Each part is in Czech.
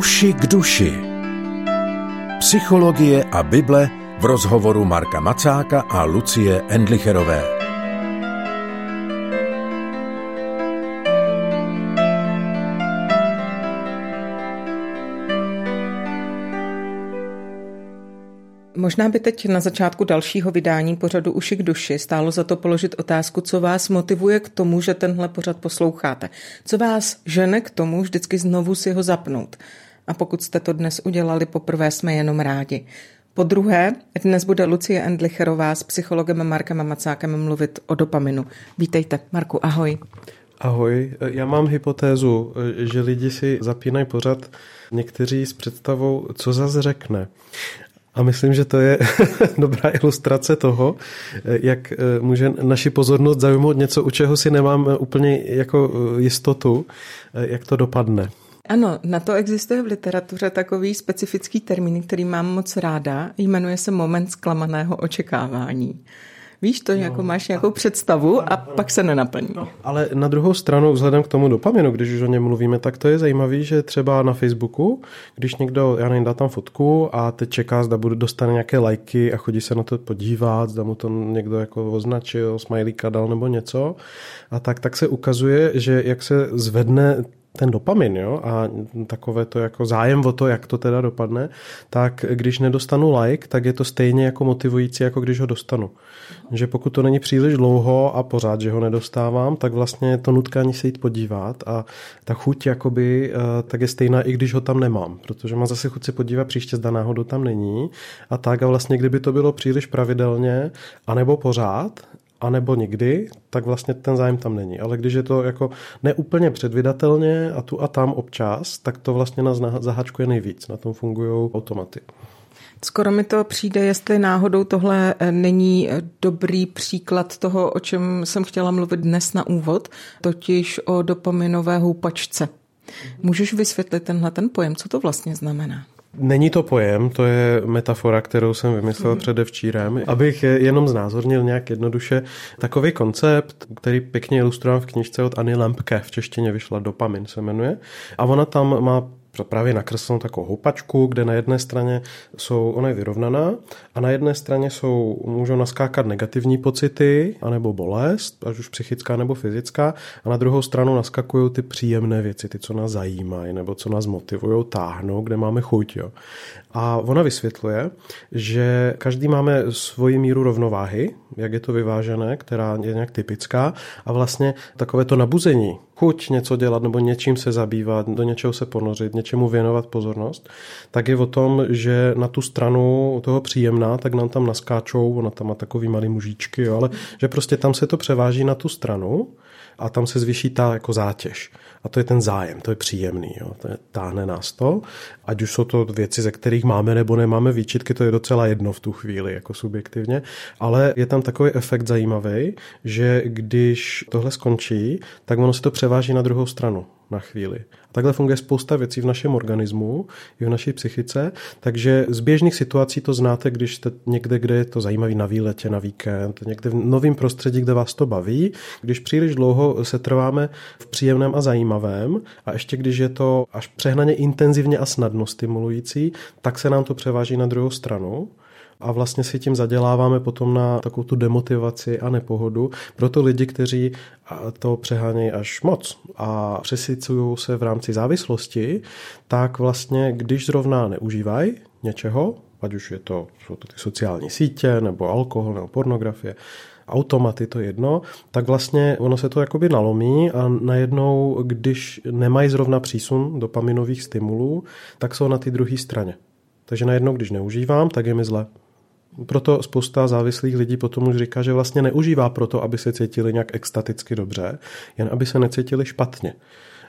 Uši k duši. Psychologie a Bible v rozhovoru Marka Macáka a Lucie Endlicherové. Možná by teď na začátku dalšího vydání pořadu Uši k duši stálo za to položit otázku, co vás motivuje k tomu, že tenhle pořad posloucháte. Co vás žene k tomu vždycky znovu si ho zapnout. A pokud jste to dnes udělali, poprvé jsme jenom rádi. Po druhé, dnes bude Lucie Endlicherová s psychologem Markem Macákem mluvit o dopaminu. Vítejte, Marku, ahoj. Ahoj, já mám hypotézu, že lidi si zapínají pořad někteří s představou, co zase řekne. A myslím, že to je dobrá ilustrace toho, jak může naši pozornost zaujmout něco, u čeho si nemám úplně jako jistotu, jak to dopadne. Ano, na to existuje v literatuře takový specifický termín, který mám moc ráda. Jmenuje se moment zklamaného očekávání. Víš to, no, jako máš nějakou představu a pak se nenaplní. No, ale na druhou stranu, vzhledem k tomu dopaminu, když už o něm mluvíme, tak to je zajímavé, že třeba na Facebooku, když někdo, já nevím, dá tam fotku a teď čeká, zda bude dostane nějaké lajky a chodí se na to podívat, zda mu to někdo jako označil, smajlíka dal nebo něco, a tak, tak se ukazuje, že jak se zvedne ten dopamin jo, a takové to jako zájem o to, jak to teda dopadne, tak když nedostanu like, tak je to stejně jako motivující, jako když ho dostanu. Že pokud to není příliš dlouho a pořád, že ho nedostávám, tak vlastně je to nutkání se jít podívat a ta chuť jakoby, eh, tak je stejná, i když ho tam nemám, protože mám zase chuť se podívat příště, zda náhodou tam není a tak a vlastně kdyby to bylo příliš pravidelně, anebo pořád, anebo nikdy, tak vlastně ten zájem tam není. Ale když je to jako neúplně předvydatelně a tu a tam občas, tak to vlastně nás zahačkuje nejvíc. Na tom fungují automaty. Skoro mi to přijde, jestli náhodou tohle eh, není eh, dobrý příklad toho, o čem jsem chtěla mluvit dnes na úvod, totiž o dopaminové houpačce. Můžeš vysvětlit tenhle ten pojem, co to vlastně znamená? Není to pojem, to je metafora, kterou jsem vymyslel mm. předevčírem. Abych jenom znázornil nějak jednoduše takový koncept, který pěkně ilustroval v knižce od Anny Lampke, v češtině vyšla Dopamin se jmenuje. A ona tam má právě nakreslenou takovou houpačku, kde na jedné straně jsou, ona je vyrovnaná a na jedné straně jsou, můžou naskákat negativní pocity, anebo bolest, ať už psychická nebo fyzická, a na druhou stranu naskakují ty příjemné věci, ty, co nás zajímají, nebo co nás motivují, táhnou, kde máme chuť. Jo. A ona vysvětluje, že každý máme svoji míru rovnováhy, jak je to vyvážené, která je nějak typická a vlastně takové to nabuzení, chuť něco dělat nebo něčím se zabývat, do něčeho se ponořit, něčemu věnovat pozornost, tak je o tom, že na tu stranu toho příjemná, tak nám tam naskáčou, ona tam má takový malý mužičky, jo, ale že prostě tam se to převáží na tu stranu a tam se zvýší ta jako zátěž. A to je ten zájem, to je příjemný, jo. To je, táhne nás to. Ať už jsou to věci, ze kterých máme nebo nemáme výčitky, to je docela jedno v tu chvíli, jako subjektivně. Ale je tam takový efekt zajímavý, že když tohle skončí, tak ono se to převáží na druhou stranu na chvíli. A takhle funguje spousta věcí v našem organismu i v naší psychice, takže z běžných situací to znáte, když jste někde, kde je to zajímavý na výletě, na víkend, někde v novém prostředí, kde vás to baví, když příliš dlouho se trváme v příjemném a zajímavém a ještě když je to až přehnaně intenzivně a snadno stimulující, tak se nám to převáží na druhou stranu a vlastně si tím zaděláváme potom na takovou tu demotivaci a nepohodu. Proto lidi, kteří to přehánějí až moc a přesycují se v rámci závislosti, tak vlastně, když zrovna neužívají něčeho, ať už je to, jsou to ty sociální sítě, nebo alkohol, nebo pornografie, automaty, to jedno, tak vlastně ono se to jakoby nalomí a najednou, když nemají zrovna přísun dopaminových stimulů, tak jsou na té druhé straně. Takže najednou, když neužívám, tak je mi zle. Proto spousta závislých lidí potom už říká, že vlastně neužívá proto, aby se cítili nějak extaticky dobře, jen aby se necítili špatně.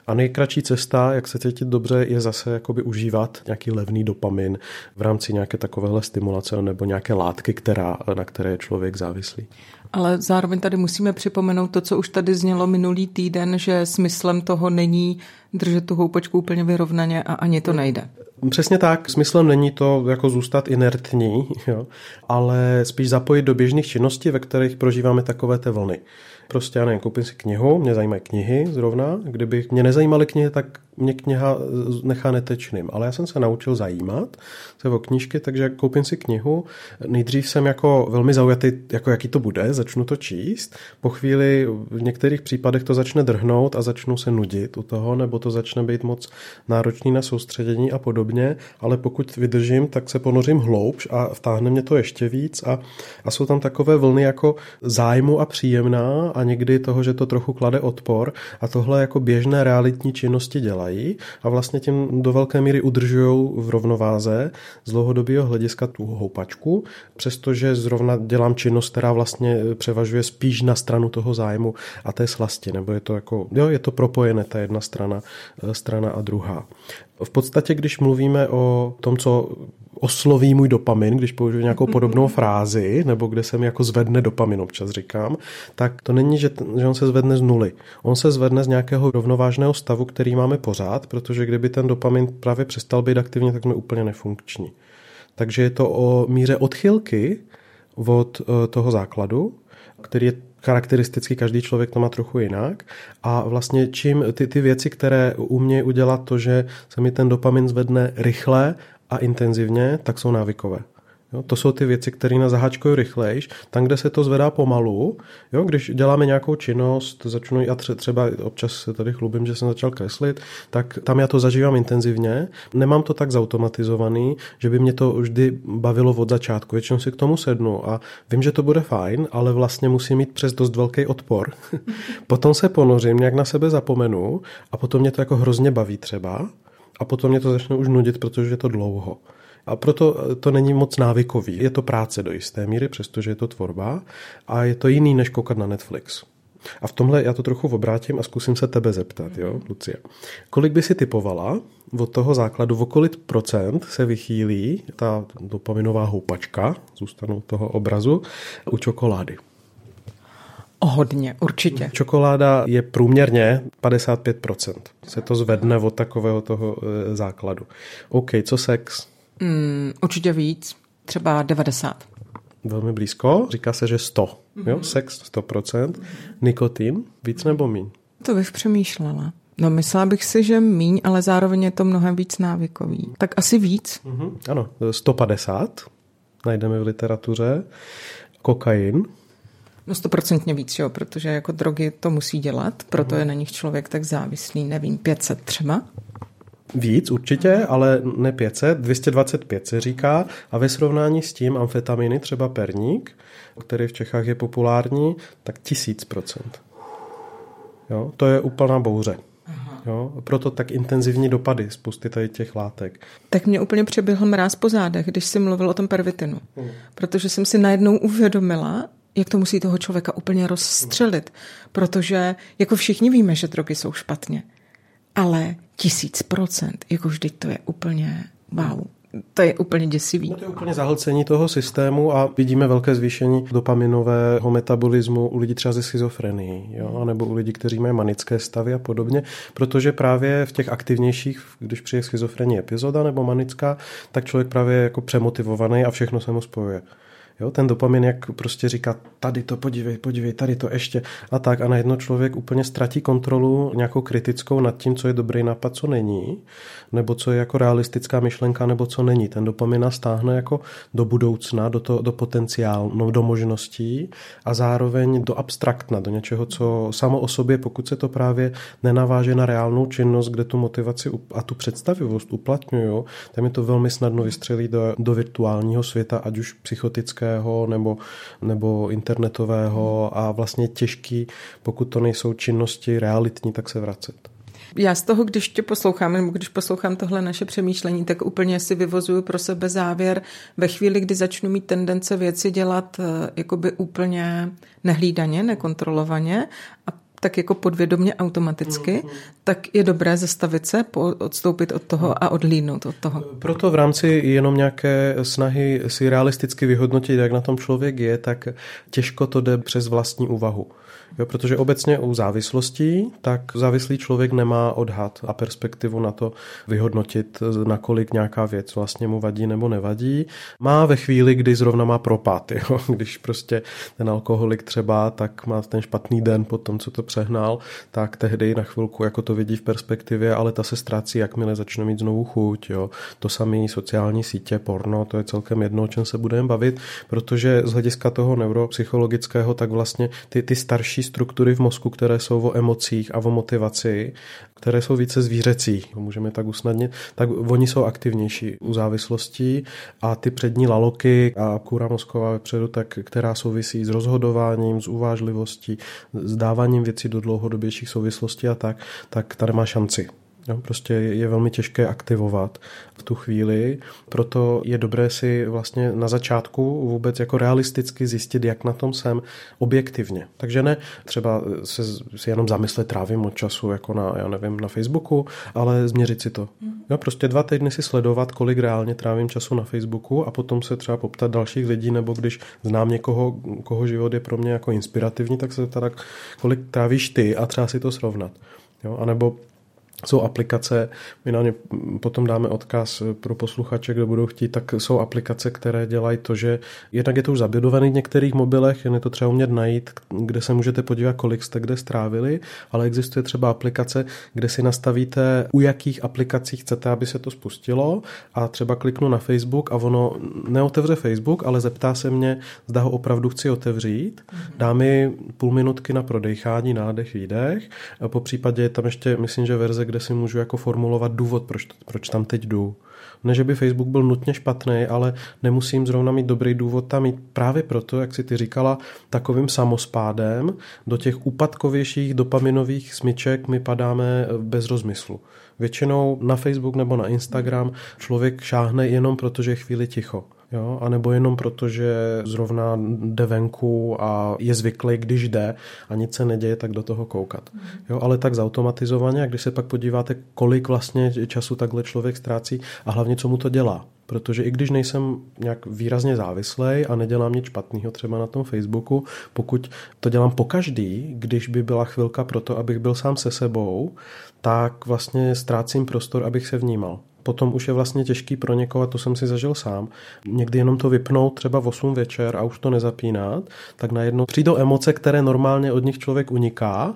A nejkratší cesta, jak se cítit dobře, je zase jakoby užívat nějaký levný dopamin v rámci nějaké takovéhle stimulace nebo nějaké látky, která, na které je člověk závislý. Ale zároveň tady musíme připomenout to, co už tady znělo minulý týden, že smyslem toho není držet tu houpačku úplně vyrovnaně a ani to nejde. Přesně tak, smyslem není to jako zůstat inertní, jo, ale spíš zapojit do běžných činností, ve kterých prožíváme takové ty vlny. Prostě já nevím, koupím si knihu, mě zajímají knihy zrovna, kdyby mě nezajímaly knihy, tak mě kniha nechá netečným, ale já jsem se naučil zajímat se o knížky, takže koupím si knihu. Nejdřív jsem jako velmi zaujatý, jako jaký to bude, začnu to číst. Po chvíli v některých případech to začne drhnout a začnu se nudit u toho, nebo to začne být moc náročný na soustředění a podobně, ale pokud vydržím, tak se ponořím hloubš a vtáhne mě to ještě víc a, a jsou tam takové vlny jako zájmu a příjemná a někdy toho, že to trochu klade odpor a tohle jako běžné realitní činnosti dělají a vlastně tím do velké míry udržují v rovnováze z dlouhodobého hlediska tu houpačku, přestože zrovna dělám činnost, která vlastně převažuje spíš na stranu toho zájmu a té slasti, nebo je to jako, jo, je to propojené, ta jedna strana, eh, strana a druhá. V podstatě, když mluvíme o tom, co osloví můj dopamin, když použiju nějakou podobnou frázi, nebo kde se mi jako zvedne dopamin, občas říkám, tak to není, že, že on se zvedne z nuly. On se zvedne z nějakého rovnovážného stavu, který máme pořád, protože kdyby ten dopamin právě přestal být aktivně, tak jsme úplně nefunkční. Takže je to o míře odchylky od eh, toho základu, který je charakteristicky, každý člověk to má trochu jinak. A vlastně čím ty, ty věci, které umějí udělat to, že se mi ten dopamin zvedne rychle a intenzivně, tak jsou návykové. Jo, to jsou ty věci, které na zaháčkují rychlejš. Tam, kde se to zvedá pomalu, jo, když děláme nějakou činnost, začnu a třeba občas se tady chlubím, že jsem začal kreslit, tak tam já to zažívám intenzivně. Nemám to tak zautomatizovaný, že by mě to vždy bavilo od začátku. Většinou si k tomu sednu a vím, že to bude fajn, ale vlastně musím mít přes dost velký odpor. potom se ponořím, nějak na sebe zapomenu a potom mě to jako hrozně baví třeba a potom mě to začne už nudit, protože je to dlouho. A proto to není moc návykový. Je to práce do jisté míry, přestože je to tvorba a je to jiný, než koukat na Netflix. A v tomhle já to trochu obrátím a zkusím se tebe zeptat, jo, Lucie. Kolik by si typovala od toho základu, v kolik procent se vychýlí ta dopaminová houpačka, zůstanu toho obrazu, u čokolády? O hodně, určitě. Čokoláda je průměrně 55%. Se to zvedne od takového toho e, základu. OK, co sex? Mm, určitě víc, třeba 90. Velmi blízko, říká se, že 100. Mm-hmm. Jo, sex 100%. Nikotin, víc nebo míň? To bych přemýšlela. No myslela bych si, že míň, ale zároveň je to mnohem víc návykový. Tak asi víc. Mm-hmm. Ano, 150 najdeme v literatuře. Kokain. No stoprocentně víc, jo, protože jako drogy to musí dělat, proto je na nich člověk tak závislý, nevím, 500 třeba. Víc určitě, ale ne 500, 225 se říká a ve srovnání s tím amfetaminy, třeba perník, který v Čechách je populární, tak tisíc procent. Jo, to je úplná bouře. Jo, proto tak intenzivní dopady spusty tady těch látek. Tak mě úplně přeběhl mráz po zádech, když jsi mluvil o tom pervitinu. Hmm. Protože jsem si najednou uvědomila, jak to musí toho člověka úplně rozstřelit. Protože jako všichni víme, že drogy jsou špatně ale tisíc procent, jako vždyť to je úplně wow. To je úplně děsivý. No to je úplně zahlcení toho systému a vidíme velké zvýšení dopaminového metabolismu u lidí třeba ze schizofrenií, jo? nebo u lidí, kteří mají manické stavy a podobně, protože právě v těch aktivnějších, když přijde schizofrenie epizoda nebo manická, tak člověk právě je jako přemotivovaný a všechno se mu spojuje. Jo, ten dopamin, jak prostě říká, tady to podívej, podívej, tady to ještě a tak. A najednou člověk úplně ztratí kontrolu nějakou kritickou nad tím, co je dobrý nápad, co není, nebo co je jako realistická myšlenka, nebo co není. Ten dopamin stáhne jako do budoucna, do, to, do potenciálu, no, do možností a zároveň do abstraktna, do něčeho, co samo o sobě, pokud se to právě nenaváže na reálnou činnost, kde tu motivaci a tu představivost uplatňuju, tam je to velmi snadno vystřelí do, do virtuálního světa, ať už psychotické fyzického nebo, nebo internetového a vlastně těžký, pokud to nejsou činnosti realitní, tak se vracet. Já z toho, když tě poslouchám, nebo když poslouchám tohle naše přemýšlení, tak úplně si vyvozuju pro sebe závěr ve chvíli, kdy začnu mít tendence věci dělat eh, jakoby úplně nehlídaně, nekontrolovaně a tak jako podvědomně automaticky, mm-hmm. Tak je dobré zastavit se, odstoupit od toho a odlínout od toho. Proto v rámci jenom nějaké snahy si realisticky vyhodnotit, jak na tom člověk je, tak těžko to jde přes vlastní úvahu. Jo, protože obecně u závislostí, tak závislý člověk nemá odhad a perspektivu na to vyhodnotit, nakolik nějaká věc vlastně mu vadí nebo nevadí. Má ve chvíli, kdy zrovna má propad, jo? když prostě ten alkoholik třeba tak má ten špatný den po tom, co to přehnal, tak tehdy na chvilku jako to vidí v perspektivě, ale ta se ztrácí, jakmile začne mít znovu chuť. Jo? To samé sociální sítě, porno, to je celkem jedno, o čem se budeme bavit, protože z hlediska toho neuropsychologického, tak vlastně ty, ty starší struktury v mozku, které jsou o emocích a o motivaci, které jsou více zvířecí, můžeme tak usnadnit, tak oni jsou aktivnější u závislostí a ty přední laloky a kůra mozková vepředu, tak, která souvisí s rozhodováním, s uvážlivostí, s dáváním věcí do dlouhodobějších souvislostí a tak, tak ta nemá šanci. Jo, prostě je velmi těžké aktivovat v tu chvíli, proto je dobré si vlastně na začátku vůbec jako realisticky zjistit, jak na tom jsem objektivně. Takže ne třeba se si jenom zamyslet trávím od času jako na, já nevím, na Facebooku, ale změřit si to. Jo, prostě dva týdny si sledovat, kolik reálně trávím času na Facebooku a potom se třeba poptat dalších lidí, nebo když znám někoho, koho život je pro mě jako inspirativní, tak se teda kolik trávíš ty a třeba si to srovnat. Jo, anebo jsou aplikace, my na ně potom dáme odkaz pro posluchače, kdo budou chtít, tak jsou aplikace, které dělají to, že jednak je to už zabudovaný v některých mobilech, jen je to třeba umět najít, kde se můžete podívat, kolik jste kde strávili, ale existuje třeba aplikace, kde si nastavíte, u jakých aplikací chcete, aby se to spustilo a třeba kliknu na Facebook a ono neotevře Facebook, ale zeptá se mě, zda ho opravdu chci otevřít, dá mi půl minutky na prodejchání, nádech, výdech, po případě je tam ještě, myslím, že verze, kde si můžu jako formulovat důvod, proč, proč tam teď jdu. Ne, že by Facebook byl nutně špatný, ale nemusím zrovna mít dobrý důvod tam mít právě proto, jak si ty říkala, takovým samospádem do těch úpadkovějších dopaminových smyček my padáme bez rozmyslu. Většinou na Facebook nebo na Instagram člověk šáhne jenom proto, že je chvíli ticho. Jo? A nebo jenom proto, že zrovna jde venku a je zvyklý, když jde a nic se neděje, tak do toho koukat. Jo? Ale tak zautomatizovaně, a když se pak podíváte, kolik vlastně času takhle člověk ztrácí a hlavně, co mu to dělá. Protože i když nejsem nějak výrazně závislej a nedělám nic špatného třeba na tom Facebooku, pokud to dělám po každý, když by byla chvilka pro to, abych byl sám se sebou, tak vlastně ztrácím prostor, abych se vnímal potom už je vlastně těžký pro někoho, a to jsem si zažil sám, někdy jenom to vypnout třeba v 8 večer a už to nezapínat, tak najednou přijdou emoce, které normálně od nich člověk uniká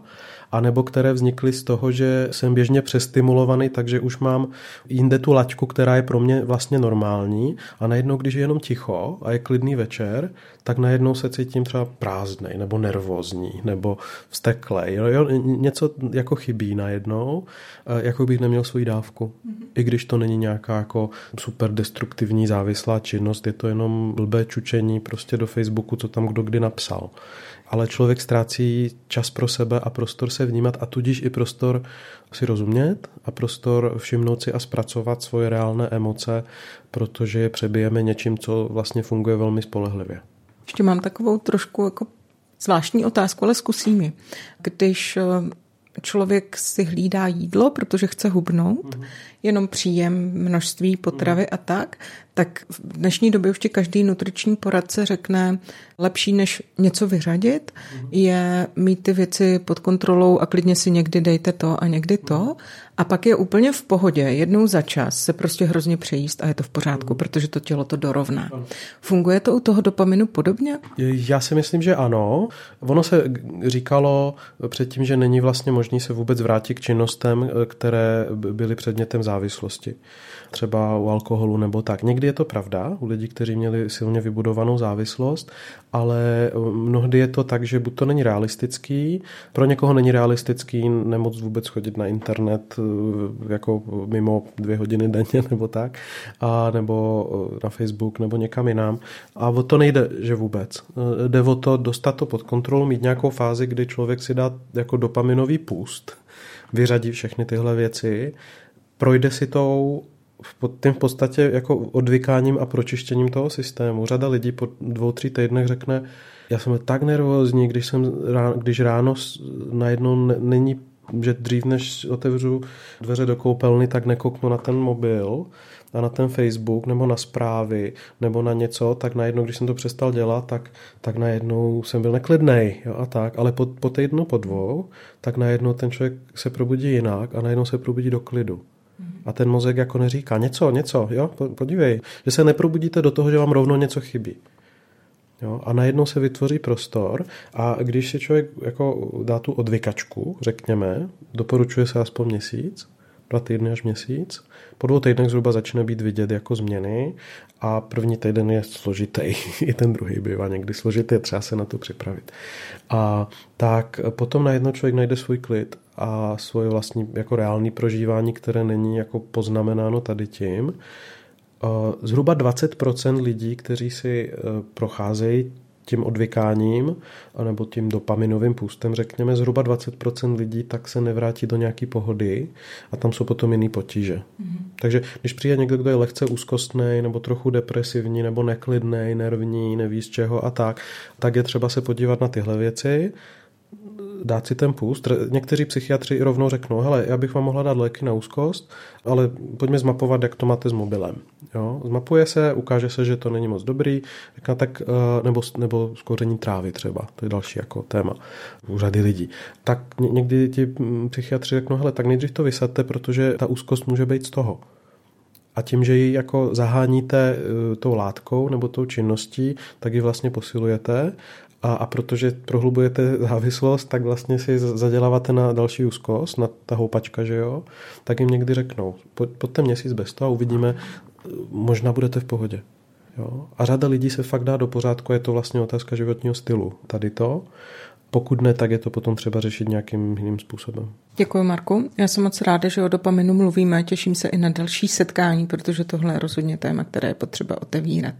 anebo které vznikly z toho, že jsem běžně přestimulovaný, takže už mám jinde tu laťku, která je pro mě vlastně normální a najednou, když je jenom ticho a je klidný večer, tak najednou se cítím třeba prázdnej nebo nervózní nebo vsteklej. Jo, jo, něco jako chybí najednou, jako bych neměl svou dávku. Mm-hmm. I když to není nějaká jako super destruktivní závislá činnost, je to jenom blbé čučení prostě do Facebooku, co tam kdo kdy napsal ale člověk ztrácí čas pro sebe a prostor se vnímat a tudíž i prostor si rozumět a prostor všimnout si a zpracovat svoje reálné emoce, protože je přebijeme něčím, co vlastně funguje velmi spolehlivě. Ještě mám takovou trošku jako zvláštní otázku, ale zkusím ji. Když eh, člověk si hlídá jídlo, protože chce hubnout, mm-hmm. jenom příjem množství potravy mm-hmm. a tak, tak v dnešní době už ti každý nutriční poradce řekne, lepší než něco vyřadit, mm-hmm. je mít ty věci pod kontrolou a klidně si někdy dejte to a někdy to. Mm-hmm. A pak je úplně v pohodě, jednou za čas se prostě hrozně přejíst a je to v pořádku, mm-hmm. protože to tělo to dorovná. Funguje to u toho dopaminu podobně? Já si myslím, že ano. Ono se říkalo předtím, že není vlastně možné se vůbec vrátit k činnostem, které byly předmětem závislosti třeba u alkoholu nebo tak. Někdy je to pravda u lidí, kteří měli silně vybudovanou závislost, ale eh, mnohdy je to tak, že buď to není realistický, pro někoho není realistický nemoc vůbec chodit na internet eh, jako mimo dvě hodiny denně nebo tak, a nebo eh, na Facebook nebo někam jinam. A o to nejde, že vůbec. Jde o to dostat to pod kontrolu, mít nějakou fázi, kdy člověk si dá jako dopaminový půst, vyřadí všechny tyhle věci, projde si tou pod tím v podstatě jako odvykáním a pročištěním toho systému. Řada lidí po dvou, tři týdnech řekne, já jsem tak nervózní, když, jsem, když ráno najednou není že dřív než otevřu dveře do koupelny, tak nekouknu na ten mobil a na ten Facebook nebo na zprávy nebo na něco, tak najednou, když jsem to přestal dělat, tak, tak najednou jsem byl neklidnej jo, a tak, ale po, po týdnu, po dvou, tak najednou ten člověk se probudí jinak a najednou se probudí do klidu. A ten mozek jako neříká něco, něco, jo, podívej, že se neprobudíte do toho, že vám rovno něco chybí. Jo, a najednou se vytvoří prostor a když si člověk jako dá tu odvykačku, řekněme, doporučuje se aspoň měsíc, dva týdny až měsíc. Po dvou týdnech zhruba začne být vidět jako změny a první týden je složitý, i ten druhý bývá někdy složitý, třeba se na to připravit. A tak potom najednou člověk najde svůj klid a svoje vlastní jako reální prožívání, které není jako poznamenáno tady tím. Zhruba 20% lidí, kteří si e, procházejí tím odvykáním nebo tím dopaminovým půstem, řekněme, zhruba 20% lidí tak se nevrátí do nějaké pohody a tam jsou potom jiný potíže. Mm-hmm. Takže když přijde někdo, kdo je lehce úzkostný nebo trochu depresivní nebo neklidný, nervní, neví z čeho a tak, tak je třeba se podívat na tyhle věci dát si ten půst. Někteří psychiatři rovnou řeknou, hele, já bych vám mohla dát léky na úzkost, ale pojďme zmapovat, jak to máte s mobilem. Jo? Zmapuje se, ukáže se, že to není moc dobrý, tak, eh, nebo, nebo skoření trávy třeba, to je další jako téma u řady lidí. Tak někdy ti mm, psychiatři řeknou, hele, tak nejdřív to vysadte, protože ta úzkost může být z toho. A tím, že ji jako zaháníte eh, tou látkou nebo tou činností, tak ji vlastně posilujete a, a protože prohlubujete závislost, tak vlastně si zaděláváte na další úzkost, na ta houpačka, že jo, tak jim někdy řeknou, pojďte měsíc bez toho a uvidíme, možná budete v pohodě. Jo? A řada lidí se fakt dá do pořádku, je to vlastně otázka životního stylu. Tady to. Pokud ne, tak je to potom třeba řešit nějakým jiným způsobem. Děkuji, Marku. Já jsem moc ráda, že o dopaminu mluvíme a těším se i na další setkání, protože tohle je rozhodně téma, které je potřeba otevírat.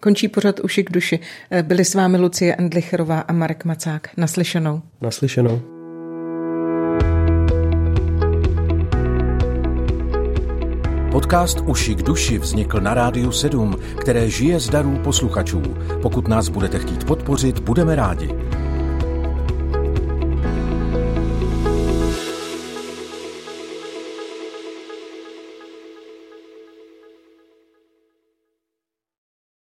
Končí pořad Uši k duši. Byli s vámi Lucie Endlicherová a Marek Macák. Naslyšenou. Naslyšenou. Podcast Uši k duši vznikl na Rádiu 7, které žije z darů posluchačů. Pokud nás budete chtít podpořit, budeme rádi.